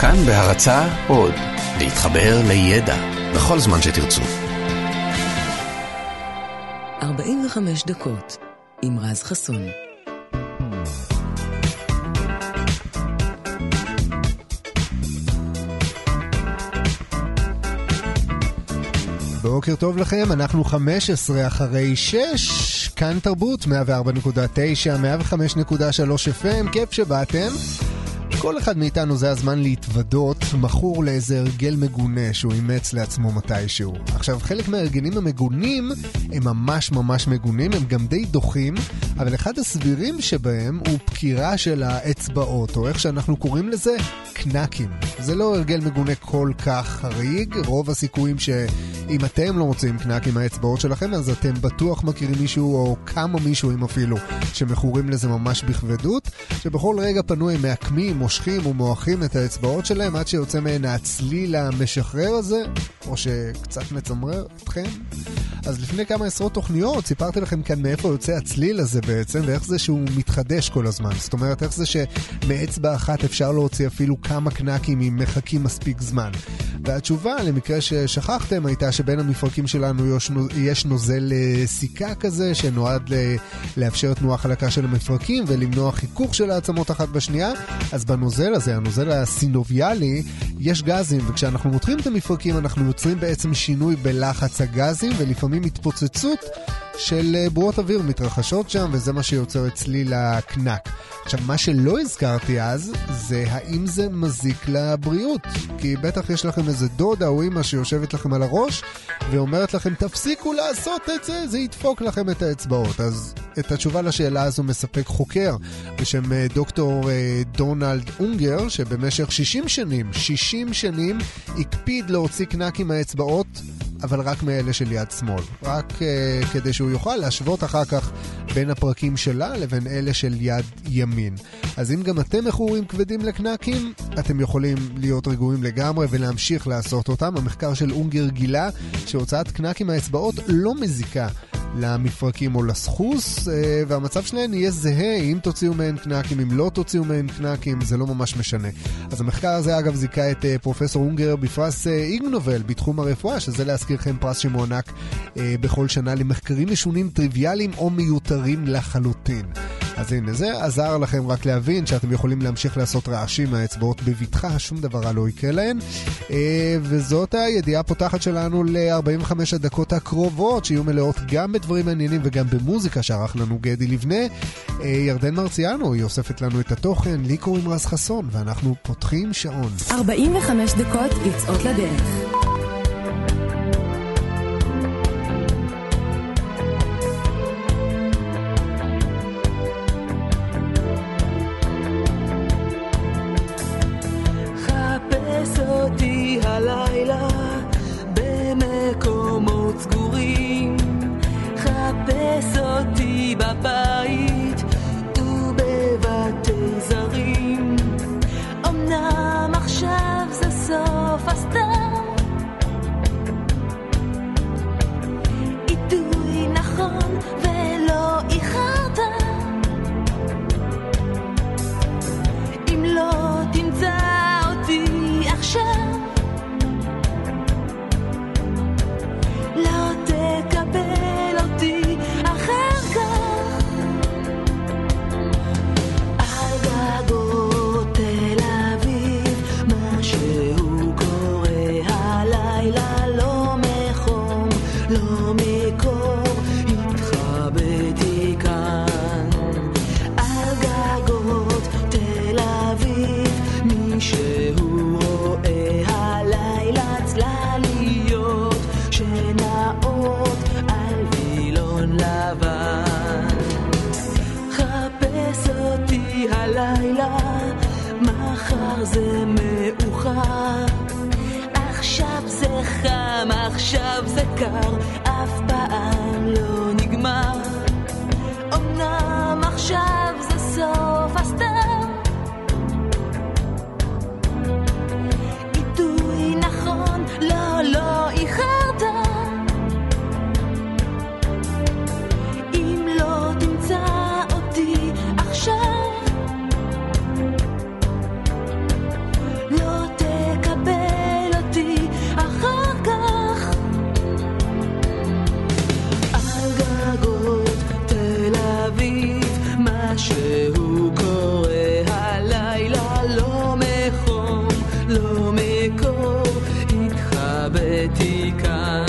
כאן בהרצה עוד, להתחבר לידע בכל זמן שתרצו. 45 דקות עם רז חסון. בוקר טוב לכם, אנחנו 15 אחרי 6, כאן תרבות, 104.9, 105.3 FM, כיף שבאתם. כל אחד מאיתנו זה הזמן להתוודות, מכור לאיזה הרגל מגונה שהוא אימץ לעצמו מתישהו. עכשיו, חלק מההרגלים המגונים הם ממש ממש מגונים, הם גם די דוחים, אבל אחד הסבירים שבהם הוא פקירה של האצבעות, או איך שאנחנו קוראים לזה, קנקים. זה לא הרגל מגונה כל כך חריג, רוב הסיכויים שאם אתם לא מוצאים קנק עם האצבעות שלכם, אז אתם בטוח מכירים מישהו, או כמה מישהוים אפילו, שמכורים לזה ממש בכבדות, שבכל רגע פנוי מעקמים, מושכים ומועכים את האצבעות שלהם עד שיוצא מהן הצליל המשחרר הזה, או שקצת מצמרר אתכם. אז לפני כמה עשרות תוכניות סיפרתי לכם כאן מאיפה יוצא הצליל הזה בעצם, ואיך זה שהוא מתחדש כל הזמן. זאת אומרת, איך זה שמאצבע אחת אפשר להוציא אפילו כמה קנקים אם מחכים מספיק זמן. והתשובה, למקרה ששכחתם, הייתה שבין המפרקים שלנו יש נוזל אה, סיכה כזה, שנועד לאפשר תנועה חלקה של המפרקים ולמנוע חיכוך של העצמות אחת בשנייה. אז בנוזל הזה, הנוזל הסינוביאלי, יש גזים, וכשאנחנו מותחים את המפרקים אנחנו יוצרים בעצם שינוי בלחץ הגזים, ולפעמים התפוצצות של אה, בועות אוויר מתרחשות שם, וזה מה שיוצר אצלי לקנק. עכשיו, מה שלא הזכרתי אז, זה האם זה מזיק לבריאות. כי בטח יש לכם איזה דודה או אימא שיושבת לכם על הראש, ואומרת לכם, תפסיקו לעשות את זה, זה ידפוק לכם את האצבעות. אז את התשובה לשאלה הזו מספק חוקר בשם אה, דוקטור אה, דונלד אונגר, שבמשך 60 שנים, 60 שנים, הקפיד להוציא קנק עם האצבעות אבל רק מאלה של יד שמאל. רק uh, כדי שהוא יוכל להשוות אחר כך בין הפרקים שלה לבין אלה של יד ימין. אז אם גם אתם מכורים כבדים לקנקים, אתם יכולים להיות רגועים לגמרי ולהמשיך לעשות אותם. המחקר של אונגר גילה שהוצאת קנק עם האצבעות לא מזיקה למפרקים או לסחוס, אה, והמצב שלהן יהיה זהה אם תוציאו מהן קנקים, אם לא תוציאו מהן קנקים, זה לא ממש משנה. אז המחקר הזה אגב זיכה את אה, פרופסור אונגר בפרס איגנובל בתחום הרפואה, שזה להזכירכם פרס שמוענק אה, בכל שנה למחקרים משונים טריוויאליים או מיותרים לחלוטין. אז הנה, זה עזר לכם רק להבין שאתם יכולים להמשיך לעשות רעשים מהאצבעות בבטחה, שום דבר רע לא יקרה להן. וזאת הידיעה הפותחת שלנו ל-45 הדקות הקרובות, שיהיו מלאות גם בדברים מעניינים וגם במוזיקה שערך לנו גדי לבנה. אה, ירדן מרציאנו, היא אוספת לנו את התוכן, לי קוראים רז חסון, ואנחנו פותחים שעון. 45 דקות יוצאות לדרך. לא poética.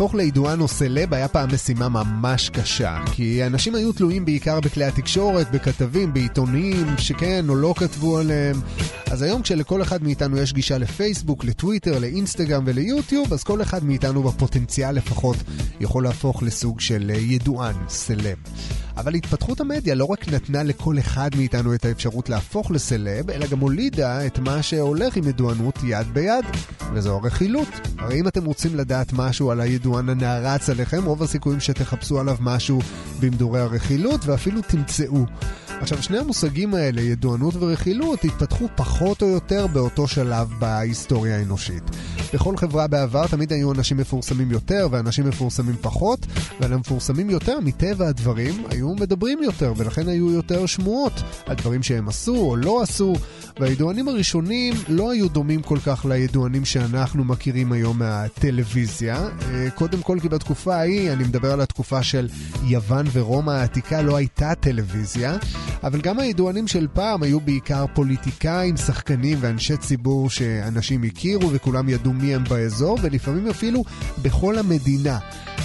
להפוך לידוען או סלב היה פעם משימה ממש קשה, כי אנשים היו תלויים בעיקר בכלי התקשורת, בכתבים, בעיתונים, שכן או לא כתבו עליהם. אז היום כשלכל אחד מאיתנו יש גישה לפייסבוק, לטוויטר, לאינסטגרם וליוטיוב, אז כל אחד מאיתנו בפוטנציאל לפחות יכול להפוך לסוג של ידוען, סלב. אבל התפתחות המדיה לא רק נתנה לכל אחד מאיתנו את האפשרות להפוך לסלב, אלא גם הולידה את מה שהולך עם ידוענות יד ביד, וזו הרכילות. הרי אם אתם רוצים לדעת משהו על הידוען הנערץ עליכם, רוב הסיכויים שתחפשו עליו משהו במדורי הרכילות, ואפילו תמצאו. עכשיו, שני המושגים האלה, ידוענות ורכילות, התפתחו פחות או יותר באותו שלב בהיסטוריה האנושית. בכל חברה בעבר תמיד היו אנשים מפורסמים יותר ואנשים מפורסמים פחות, ועל המפורסמים יותר, מטבע הדברים, היו מדברים יותר, ולכן היו יותר שמועות על דברים שהם עשו או לא עשו, והידוענים הראשונים לא היו דומים כל כך לידוענים שאנחנו מכירים היום מהטלוויזיה. אה, קודם כל כי בתקופה ההיא, אני מדבר על התקופה של יוון ורומא העתיקה, לא הייתה טלוויזיה. אבל גם הידוענים של פעם היו בעיקר פוליטיקאים, שחקנים ואנשי ציבור שאנשים הכירו וכולם ידעו מי הם באזור, ולפעמים אפילו בכל המדינה.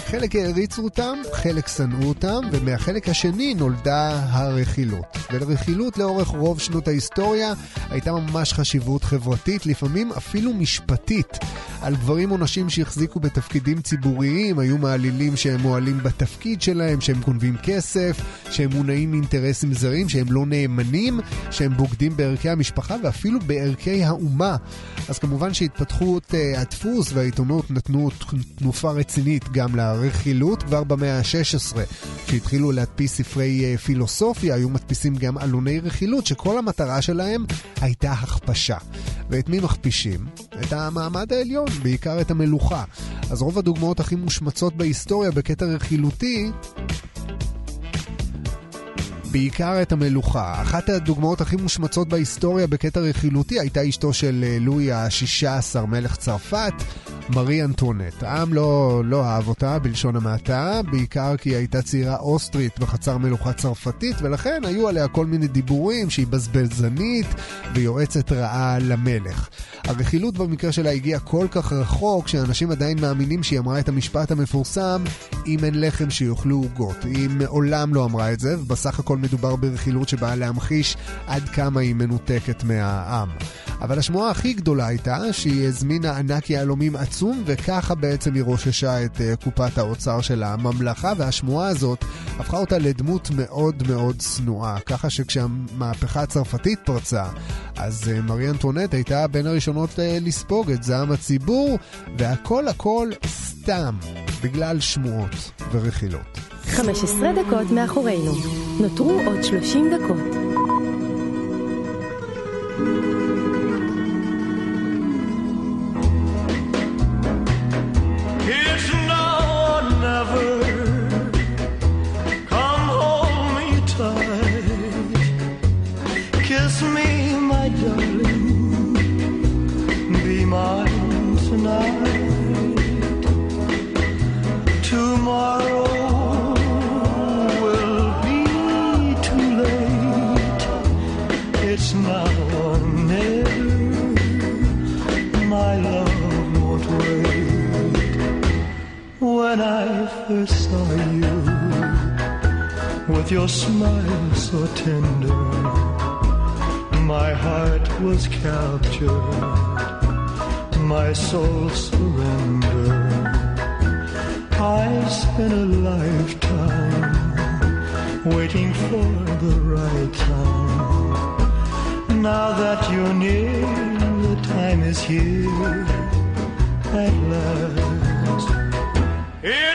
חלק העריצו אותם, חלק שנאו אותם, ומהחלק השני נולדה הרכילות. ולרכילות לאורך רוב שנות ההיסטוריה הייתה ממש חשיבות חברתית, לפעמים אפילו משפטית. על גברים או נשים שהחזיקו בתפקידים ציבוריים, היו מעלילים שהם מועלים בתפקיד שלהם, שהם גונבים כסף, שהם מונעים מאינטרסים זרים, שהם לא נאמנים, שהם בוגדים בערכי המשפחה ואפילו בערכי האומה. אז כמובן שהתפתחות uh, הדפוס והעיתונות נתנו תנופה רצינית גם לרכילות כבר במאה ה-16, כשהתחילו להדפיס ספרי uh, פילוסופיה, היו מדפיסים גם עלוני רכילות, שכל המטרה שלהם הייתה הכפשה. ואת מי מכפישים? את המעמד העליון, בעיקר את המלוכה. אז רוב הדוגמאות הכי מושמצות בהיסטוריה בקטע רכילותי בעיקר את המלוכה. אחת הדוגמאות הכי מושמצות בהיסטוריה בקטע רכילותי הייתה אשתו של אה, לואי ה-16, מלך צרפת, מארי אנטואנט. העם לא, לא אהב אותה, בלשון המעטה, בעיקר כי היא הייתה צעירה אוסטרית בחצר מלוכה צרפתית, ולכן היו עליה כל מיני דיבורים שהיא בזבזנית ויועצת רעה למלך. הרכילות במקרה שלה הגיעה כל כך רחוק, שאנשים עדיין מאמינים שהיא אמרה את המשפט המפורסם, אם אין לחם שיאכלו עוגות. היא מעולם לא אמרה את זה, ובסך הכל מדובר ברכילות שבאה להמחיש עד כמה היא מנותקת מהעם. אבל השמועה הכי גדולה הייתה שהיא הזמינה ענק יהלומים עצום, וככה בעצם היא רוששה את uh, קופת האוצר של הממלכה, והשמועה הזאת הפכה אותה לדמות מאוד מאוד שנואה. ככה שכשהמהפכה הצרפתית פרצה, אז uh, מרי אנטואנט הייתה בין הראשונות uh, לספוג את זעם הציבור, והכל הכל סתם, בגלל שמועות ורכילות. 15 דקות מאחורינו. נותרו עוד 30 דקות. It's with your smile so tender, my heart was captured, my soul surrendered. I spent a lifetime waiting for the right time. Now that you're near, the time is here at last. It's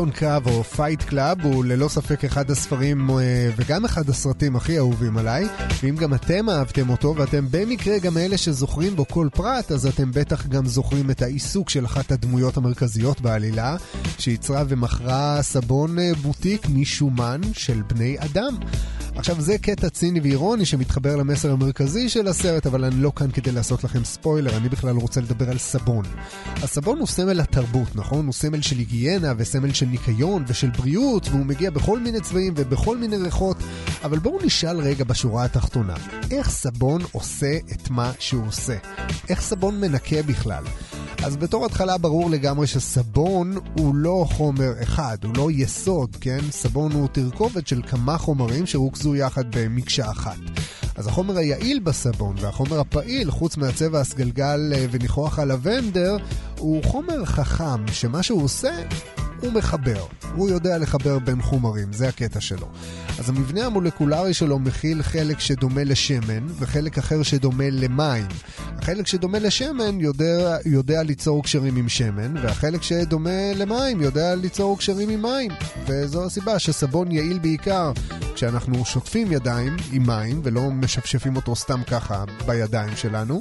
מועדון קרב או Fight Club הוא ללא ספק אחד הספרים אה, וגם אחד הסרטים הכי אהובים עליי ואם גם אתם אהבתם אותו ואתם במקרה גם אלה שזוכרים בו כל פרט אז אתם בטח גם זוכרים את העיסוק של אחת הדמויות המרכזיות בעלילה שייצרה ומכרה סבון אה, בוטיק משומן של בני אדם. עכשיו זה קטע ציני ואירוני שמתחבר למסר המרכזי של הסרט, אבל אני לא כאן כדי לעשות לכם ספוילר, אני בכלל רוצה לדבר על סבון. הסבון הוא סמל התרבות, נכון? הוא סמל של היגיינה וסמל של ניקיון ושל בריאות, והוא מגיע בכל מיני צבעים ובכל מיני ריחות, אבל בואו נשאל רגע בשורה התחתונה, איך סבון עושה את מה שהוא עושה? איך סבון מנקה בכלל? אז בתור התחלה ברור לגמרי שסבון הוא לא חומר אחד, הוא לא יסוד, כן? סבון הוא תרכובת של כמה חומרים שרוכזו יחד במקשה אחת. אז החומר היעיל בסבון והחומר הפעיל, חוץ מהצבע הסגלגל אה, וניחוח הלבנדר, הוא חומר חכם, שמה שהוא עושה, הוא מחבר. הוא יודע לחבר בין חומרים, זה הקטע שלו. אז המבנה המולקולרי שלו מכיל חלק שדומה לשמן וחלק אחר שדומה למים. החלק שדומה לשמן יודע, יודע ליצור קשרים עם שמן, והחלק שדומה למים יודע ליצור קשרים עם מים. וזו הסיבה שסבון יעיל בעיקר כשאנחנו שוטפים ידיים עם מים ולא משפשפים אותו סתם ככה בידיים שלנו.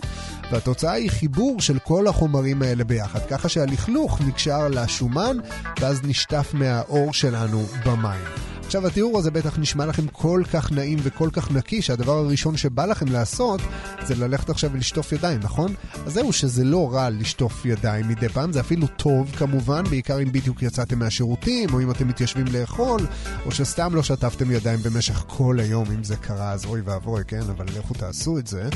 והתוצאה היא חיבור של כל החומרים האלה ביחד, ככה שהלכלוך נקשר לשומן ואז נשטף מהאור שלנו במים. עכשיו, התיאור הזה בטח נשמע לכם כל כך נעים וכל כך נקי, שהדבר הראשון שבא לכם לעשות זה ללכת עכשיו ולשטוף ידיים, נכון? אז זהו שזה לא רע לשטוף ידיים מדי פעם, זה אפילו טוב כמובן, בעיקר אם בדיוק יצאתם מהשירותים, או אם אתם מתיישבים לאכול, או שסתם לא שטפתם ידיים במשך כל היום, אם זה קרה, אז אוי ואבוי, כן? אבל לכו תעשו את זה.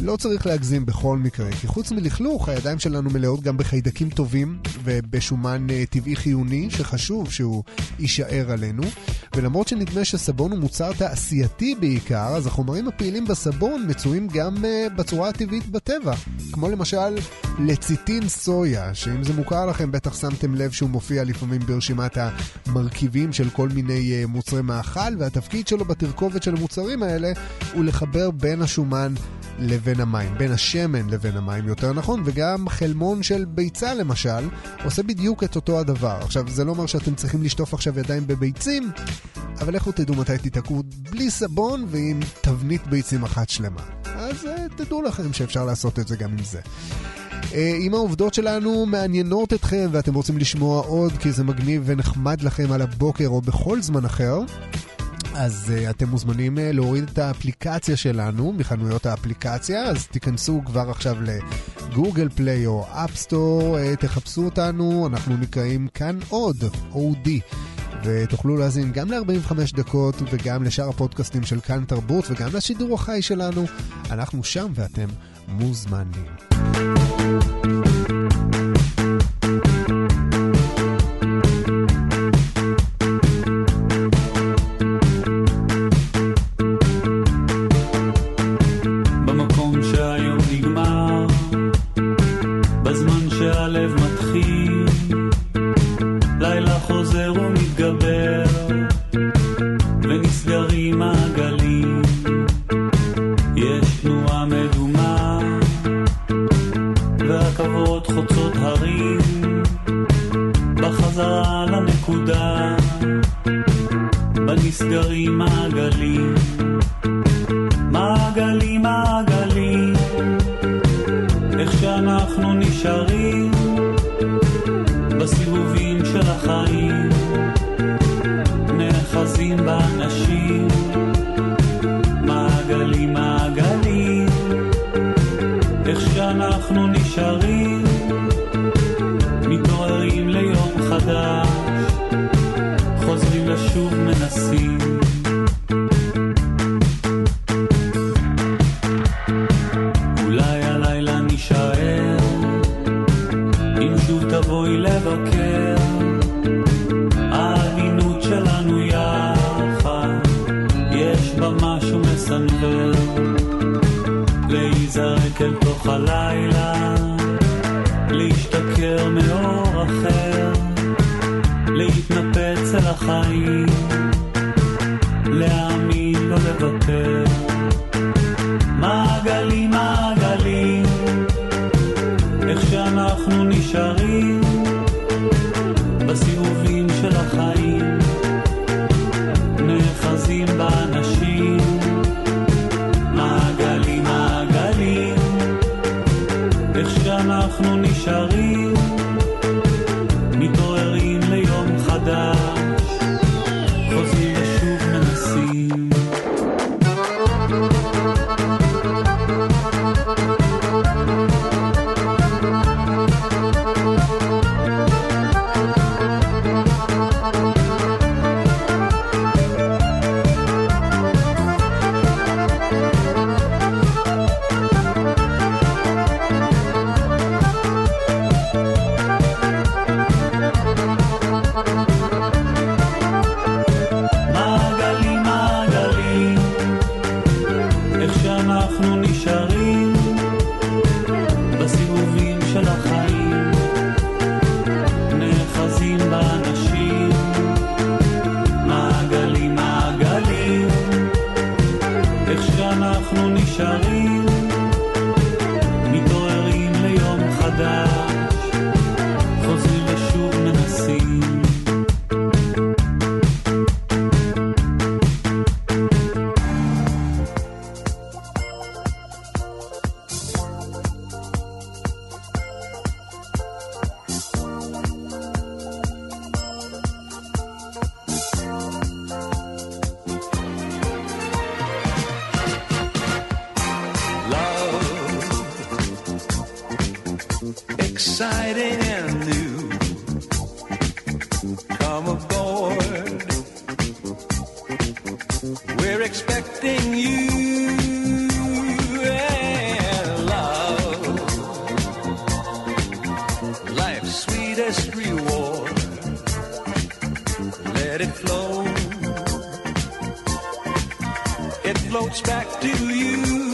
לא צריך להגזים בכל מקרה, כי חוץ מלכלוך, הידיים שלנו מלאות גם בחיידקים טובים ובשומן uh, טבעי חיוני, שחשוב שהוא יישאר עלינו. ולמרות שנדמה שסבון הוא מוצר תעשייתי בעיקר, אז החומרים הפעילים בסבון מצויים גם uh, בצורה הטבעית בטבע. כמו למשל לציטין סויה, שאם זה מוכר לכם, בטח שמתם לב שהוא מופיע לפעמים ברשימת המרכיבים של כל מיני uh, מוצרי מאכל, והתפקיד שלו בתרכובת של המוצרים האלה הוא לחבר בין השומן לבין המים, בין השמן לבין המים יותר נכון, וגם חלמון של ביצה למשל, עושה בדיוק את אותו הדבר. עכשיו, זה לא אומר שאתם צריכים לשטוף עכשיו ידיים בביצים, אבל לכו תדעו מתי תיתקעו בלי סבון ועם תבנית ביצים אחת שלמה. אז uh, תדעו לכם שאפשר לעשות את זה גם עם זה. אם העובדות שלנו מעניינות אתכם ואתם רוצים לשמוע עוד כי זה מגניב ונחמד לכם על הבוקר או בכל זמן אחר, אז uh, אתם מוזמנים uh, להוריד את האפליקציה שלנו מחנויות האפליקציה, אז תיכנסו כבר עכשיו לגוגל פליי או אפסטור, uh, תחפשו אותנו, אנחנו נקראים כאן עוד, OD. ותוכלו להאזין גם ל-45 דקות וגם לשאר הפודקאסטים של כאן תרבות וגם לשידור החי שלנו. אנחנו שם ואתם מוזמנים. להיזרק אל תוך הלילה, להשתכר מאור אחר, להתנפץ אל החיים, להאמין לא sweetest reward. Let it flow. It floats back to you.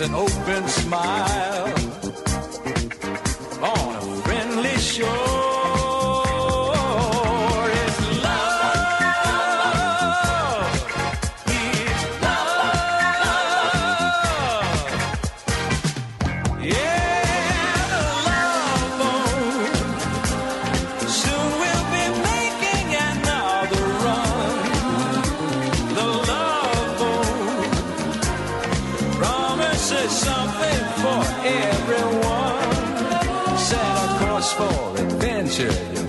An open smile Yeah.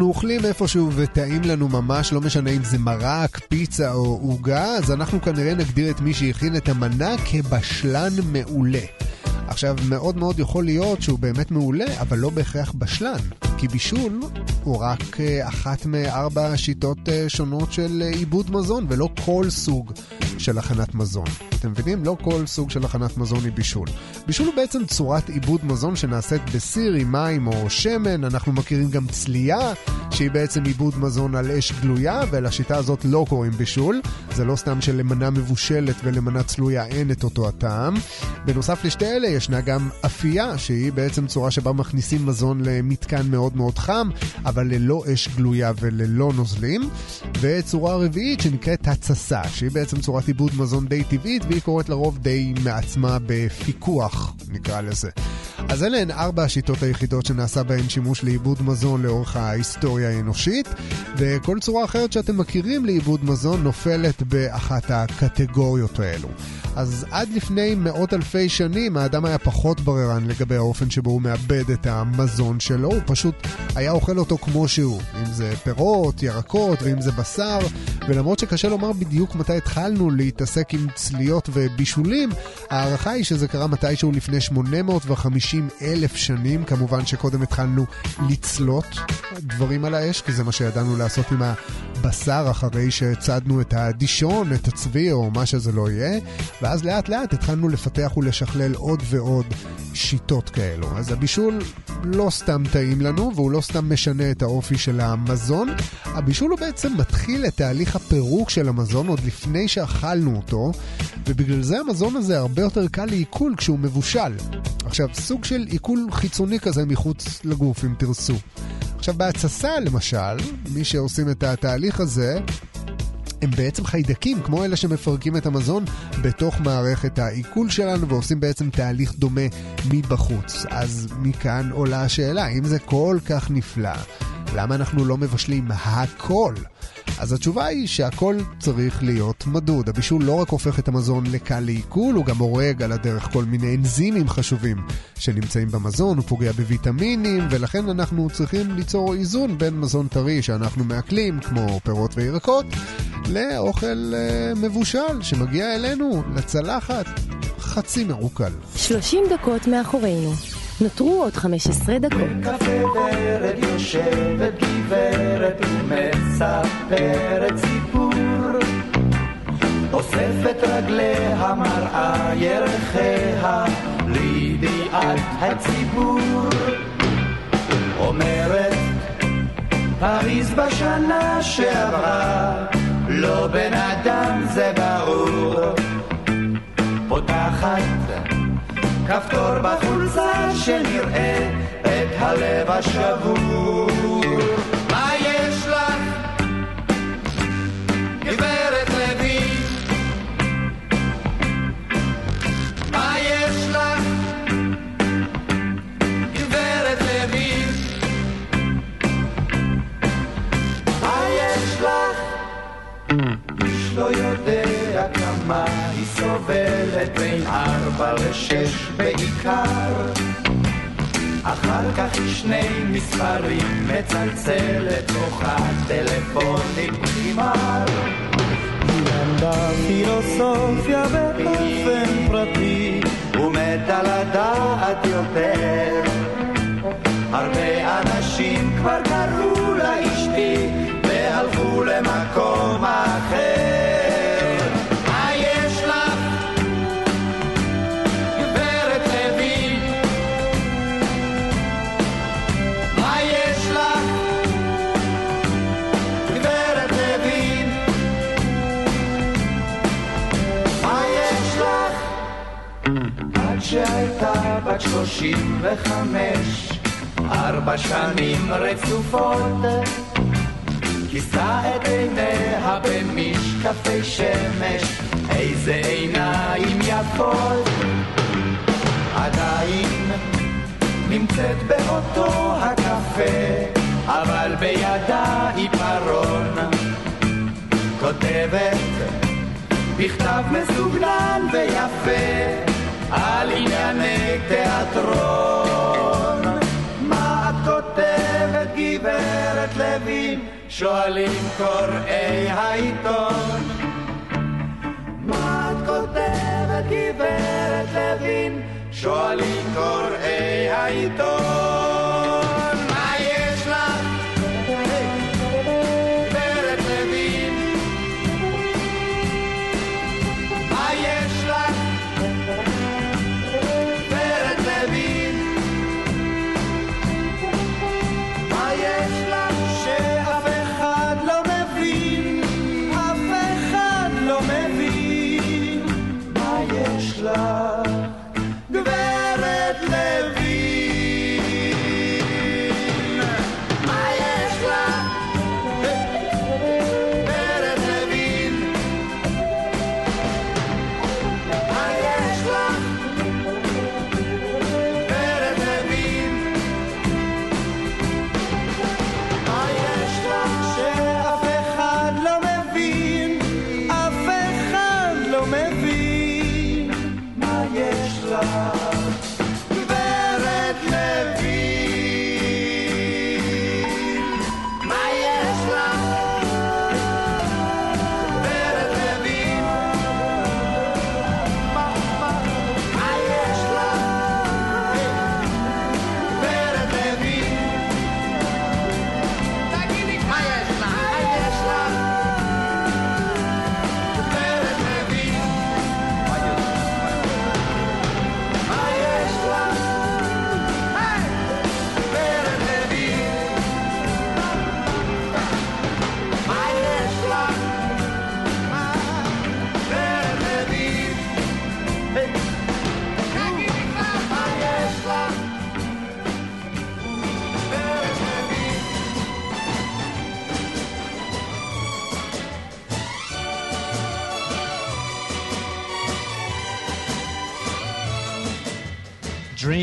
כשאנחנו אוכלים איפשהו וטעים לנו ממש, לא משנה אם זה מרק, פיצה או עוגה, אז אנחנו כנראה נגדיר את מי שהכין את המנה כבשלן מעולה. עכשיו, מאוד מאוד יכול להיות שהוא באמת מעולה, אבל לא בהכרח בשלן. כי בישול הוא רק אה, אחת מארבע שיטות אה, שונות של אה, עיבוד מזון, ולא כל סוג של הכנת מזון. אתם מבינים? לא כל סוג של הכנת מזון היא בישול. בישול הוא בעצם צורת עיבוד מזון שנעשית בסיר עם מים או שמן. אנחנו מכירים גם צלייה, שהיא בעצם עיבוד מזון על אש גלויה, ולשיטה הזאת לא קוראים בישול. זה לא סתם שלמנה מבושלת ולמנה צלויה אין את אותו הטעם. בנוסף לשתי אלה ישנה גם אפייה, שהיא בעצם צורה שבה מכניסים מזון למתקן מאוד מאוד חם, אבל ללא אש גלויה וללא נוזלים. וצורה רביעית שנקראת התססה, שהיא בעצם צורת עיבוד מזון די טבעית, והיא קורית לרוב די מעצמה בפיקוח, נקרא לזה. אז אלה הן ארבע השיטות היחידות שנעשה בהן שימוש לעיבוד מזון לאורך ההיסטוריה האנושית, וכל צורה אחרת שאתם מכירים לעיבוד מזון נופלת באחת הקטגוריות האלו. אז עד לפני מאות אלפי שנים האדם היה פחות בררן לגבי האופן שבו הוא מאבד את המזון שלו, הוא פשוט היה אוכל אותו כמו שהוא, אם זה פירות, ירקות ואם זה בשר, ולמרות שקשה לומר בדיוק מתי התחלנו להתעסק עם צליות ובישולים, ההערכה היא שזה קרה מתישהו לפני 850 אלף שנים, כמובן שקודם התחלנו לצלות דברים על האש, כי זה מה שידענו לעשות עם הבשר אחרי שהצדנו את הדישון, את הצבי או מה שזה לא יהיה, ואז לאט לאט התחלנו לפתח ולשכלל עוד ועוד שיטות כאלו. אז הבישול לא סתם טעים לנו, והוא לא סתם משנה את האופי של המזון, הבישול הוא בעצם מתחיל את תהליך הפירוק של המזון עוד לפני שאכלנו אותו, ובגלל זה המזון הזה הרבה יותר קל לעיכול כשהוא מבושל. עכשיו, סוג של עיכול חיצוני כזה מחוץ לגוף, אם תרצו. עכשיו, בהתססה, למשל, מי שעושים את התהליך הזה, הם בעצם חיידקים, כמו אלה שמפרקים את המזון בתוך מערכת העיכול שלנו ועושים בעצם תהליך דומה מבחוץ. אז מכאן עולה השאלה, אם זה כל כך נפלא, למה אנחנו לא מבשלים הכל? אז התשובה היא שהכל צריך להיות מדוד. הבישול לא רק הופך את המזון לקל לעיכול, הוא גם הורג על הדרך כל מיני אנזימים חשובים שנמצאים במזון, הוא פוגע בוויטמינים, ולכן אנחנו צריכים ליצור איזון בין מזון טרי שאנחנו מעכלים, כמו פירות וירקות, לאוכל אה, מבושל שמגיע אלינו, לצלחת, חצי מעוקל. 30 דקות מאחורינו. נותרו עוד 15 דקות. בקפה ורד יושבת גברת ומספרת סיפור. אוספת רגליה מראה ירחיה לידיעת הציבור. אומרת פריז בשנה שעברה לא בן אדם זה ברור. פותחת כפתור בחולצה שנראה את הלב השבור. מה יש לך, גברת כמה היא סובלת בין ארבע לשש בעיקר. אחר כך היא שני מספרים מצלצלת בוכה טלפונים חימר היא למדה פילוסופיה באופן פרטי. ומתה לדעת יותר. הרבה אנשים כבר קראו לה אשתי והלכו למקום אחר. 65, ארבע שנים רצופות, כיסה את עיניה במשקפי שמש, איזה עיניים יפות. עדיין נמצאת באותו הקפה, אבל בידה עיפרון. כותבת בכתב מסוגנן ויפה על ענייני תיאטרון. מה את כותבת גברת לוין? שואלים קוראי העיתון. מה את כותבת גברת לוין? שואלים קוראי העיתון.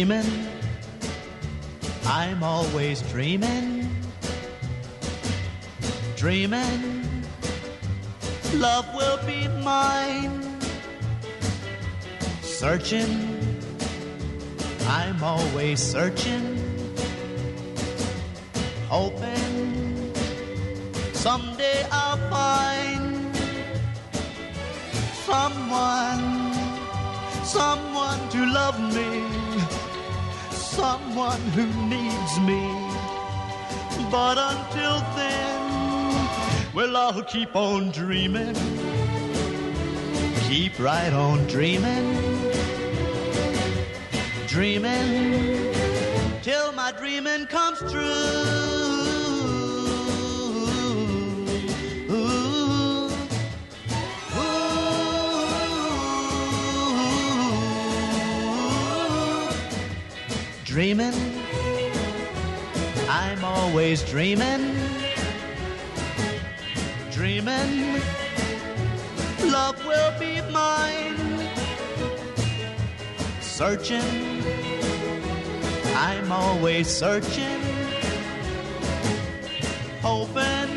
Dreaming, I'm always dreaming. dreaming. Love will be mine. Searching, I'm always searching, hoping someday I'll find someone, someone to love me, someone who needs me. But until then, well, I'll keep on dreaming, keep right on dreaming, dreaming till my dreaming comes true. Dreaming, I'm always dreaming, dreaming, love will be mine. Searching, I'm always searching, hoping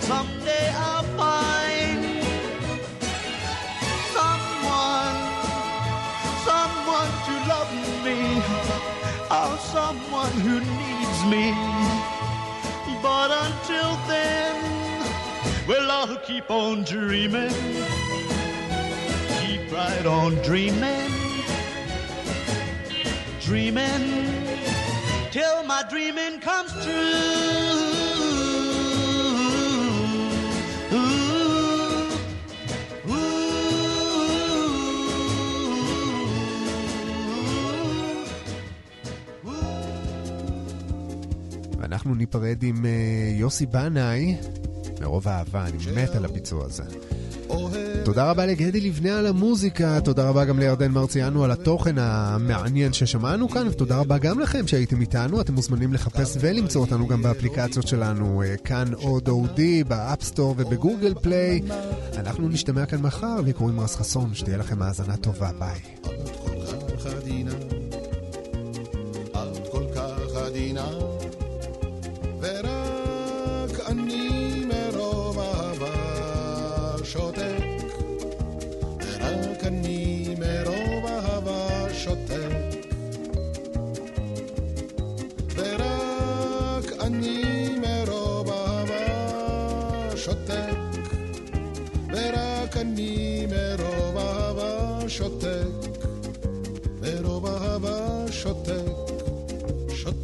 someday me. But until then, well, I'll keep on dreaming, keep right on dreaming, dreaming till my dreaming comes true. ואנחנו ניפרד עם אה, יוסי בנאי, מרוב אהבה, אני מת על הביצוע הזה. תודה רבה לגדי לבנה על המוזיקה, תודה רבה גם לירדן מרציאנו על התוכן המעניין ששמענו כאן, ותודה רבה גם לכם שהייתם איתנו, אתם מוזמנים לחפש ולמצוא אותנו גם באפליקציות שלנו, אה, כאן אודיו, באפסטור ובגוגל פליי. אנחנו נשתמע כאן מחר, לי קוראים רז חסון, שתהיה לכם האזנה טובה, ביי.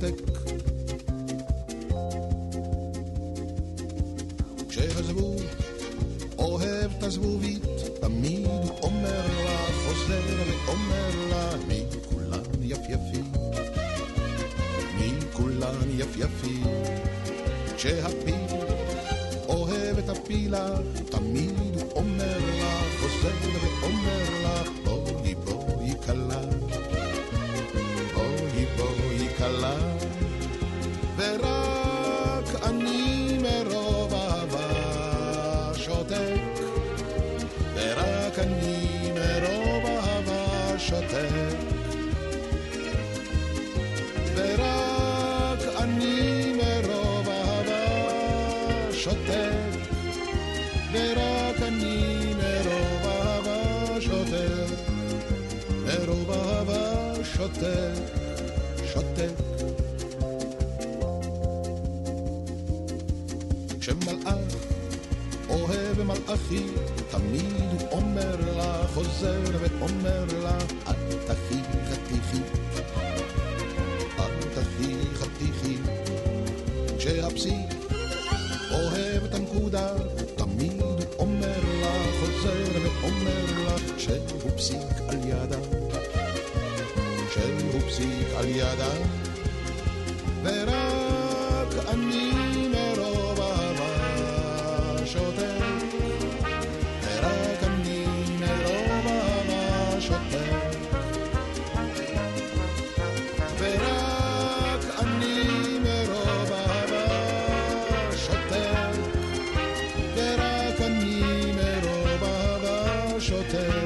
שותק. כשהזבוב אוהב את הזבובית, תמיד הוא אומר לה, חוזר ואומר לה, מי כולן יפייפים, מי כולן יפייפים. כשהפיל אוהב את הפילה, תמיד הוא אומר לה, חוזר ואומר לה, בואי בואי כלה. שותק, שותק. כשמלאך אוהב מלאכי, תמיד הוא אומר לה, חוזר ואומר לה, אל תחי חתיכי, אל תחי חתיכי. כשהפסיק אוהב את הנקודה, תמיד הוא אומר לה, חוזר ואומר לה, שהוא פסיק על ידה, פסיק על ידה, ורק אני מרוב אהבה שותק, ורק אני מרוב אהבה שותק, ורק אני מרוב אהבה שותק. ורק אני מרוב אהבה שותק,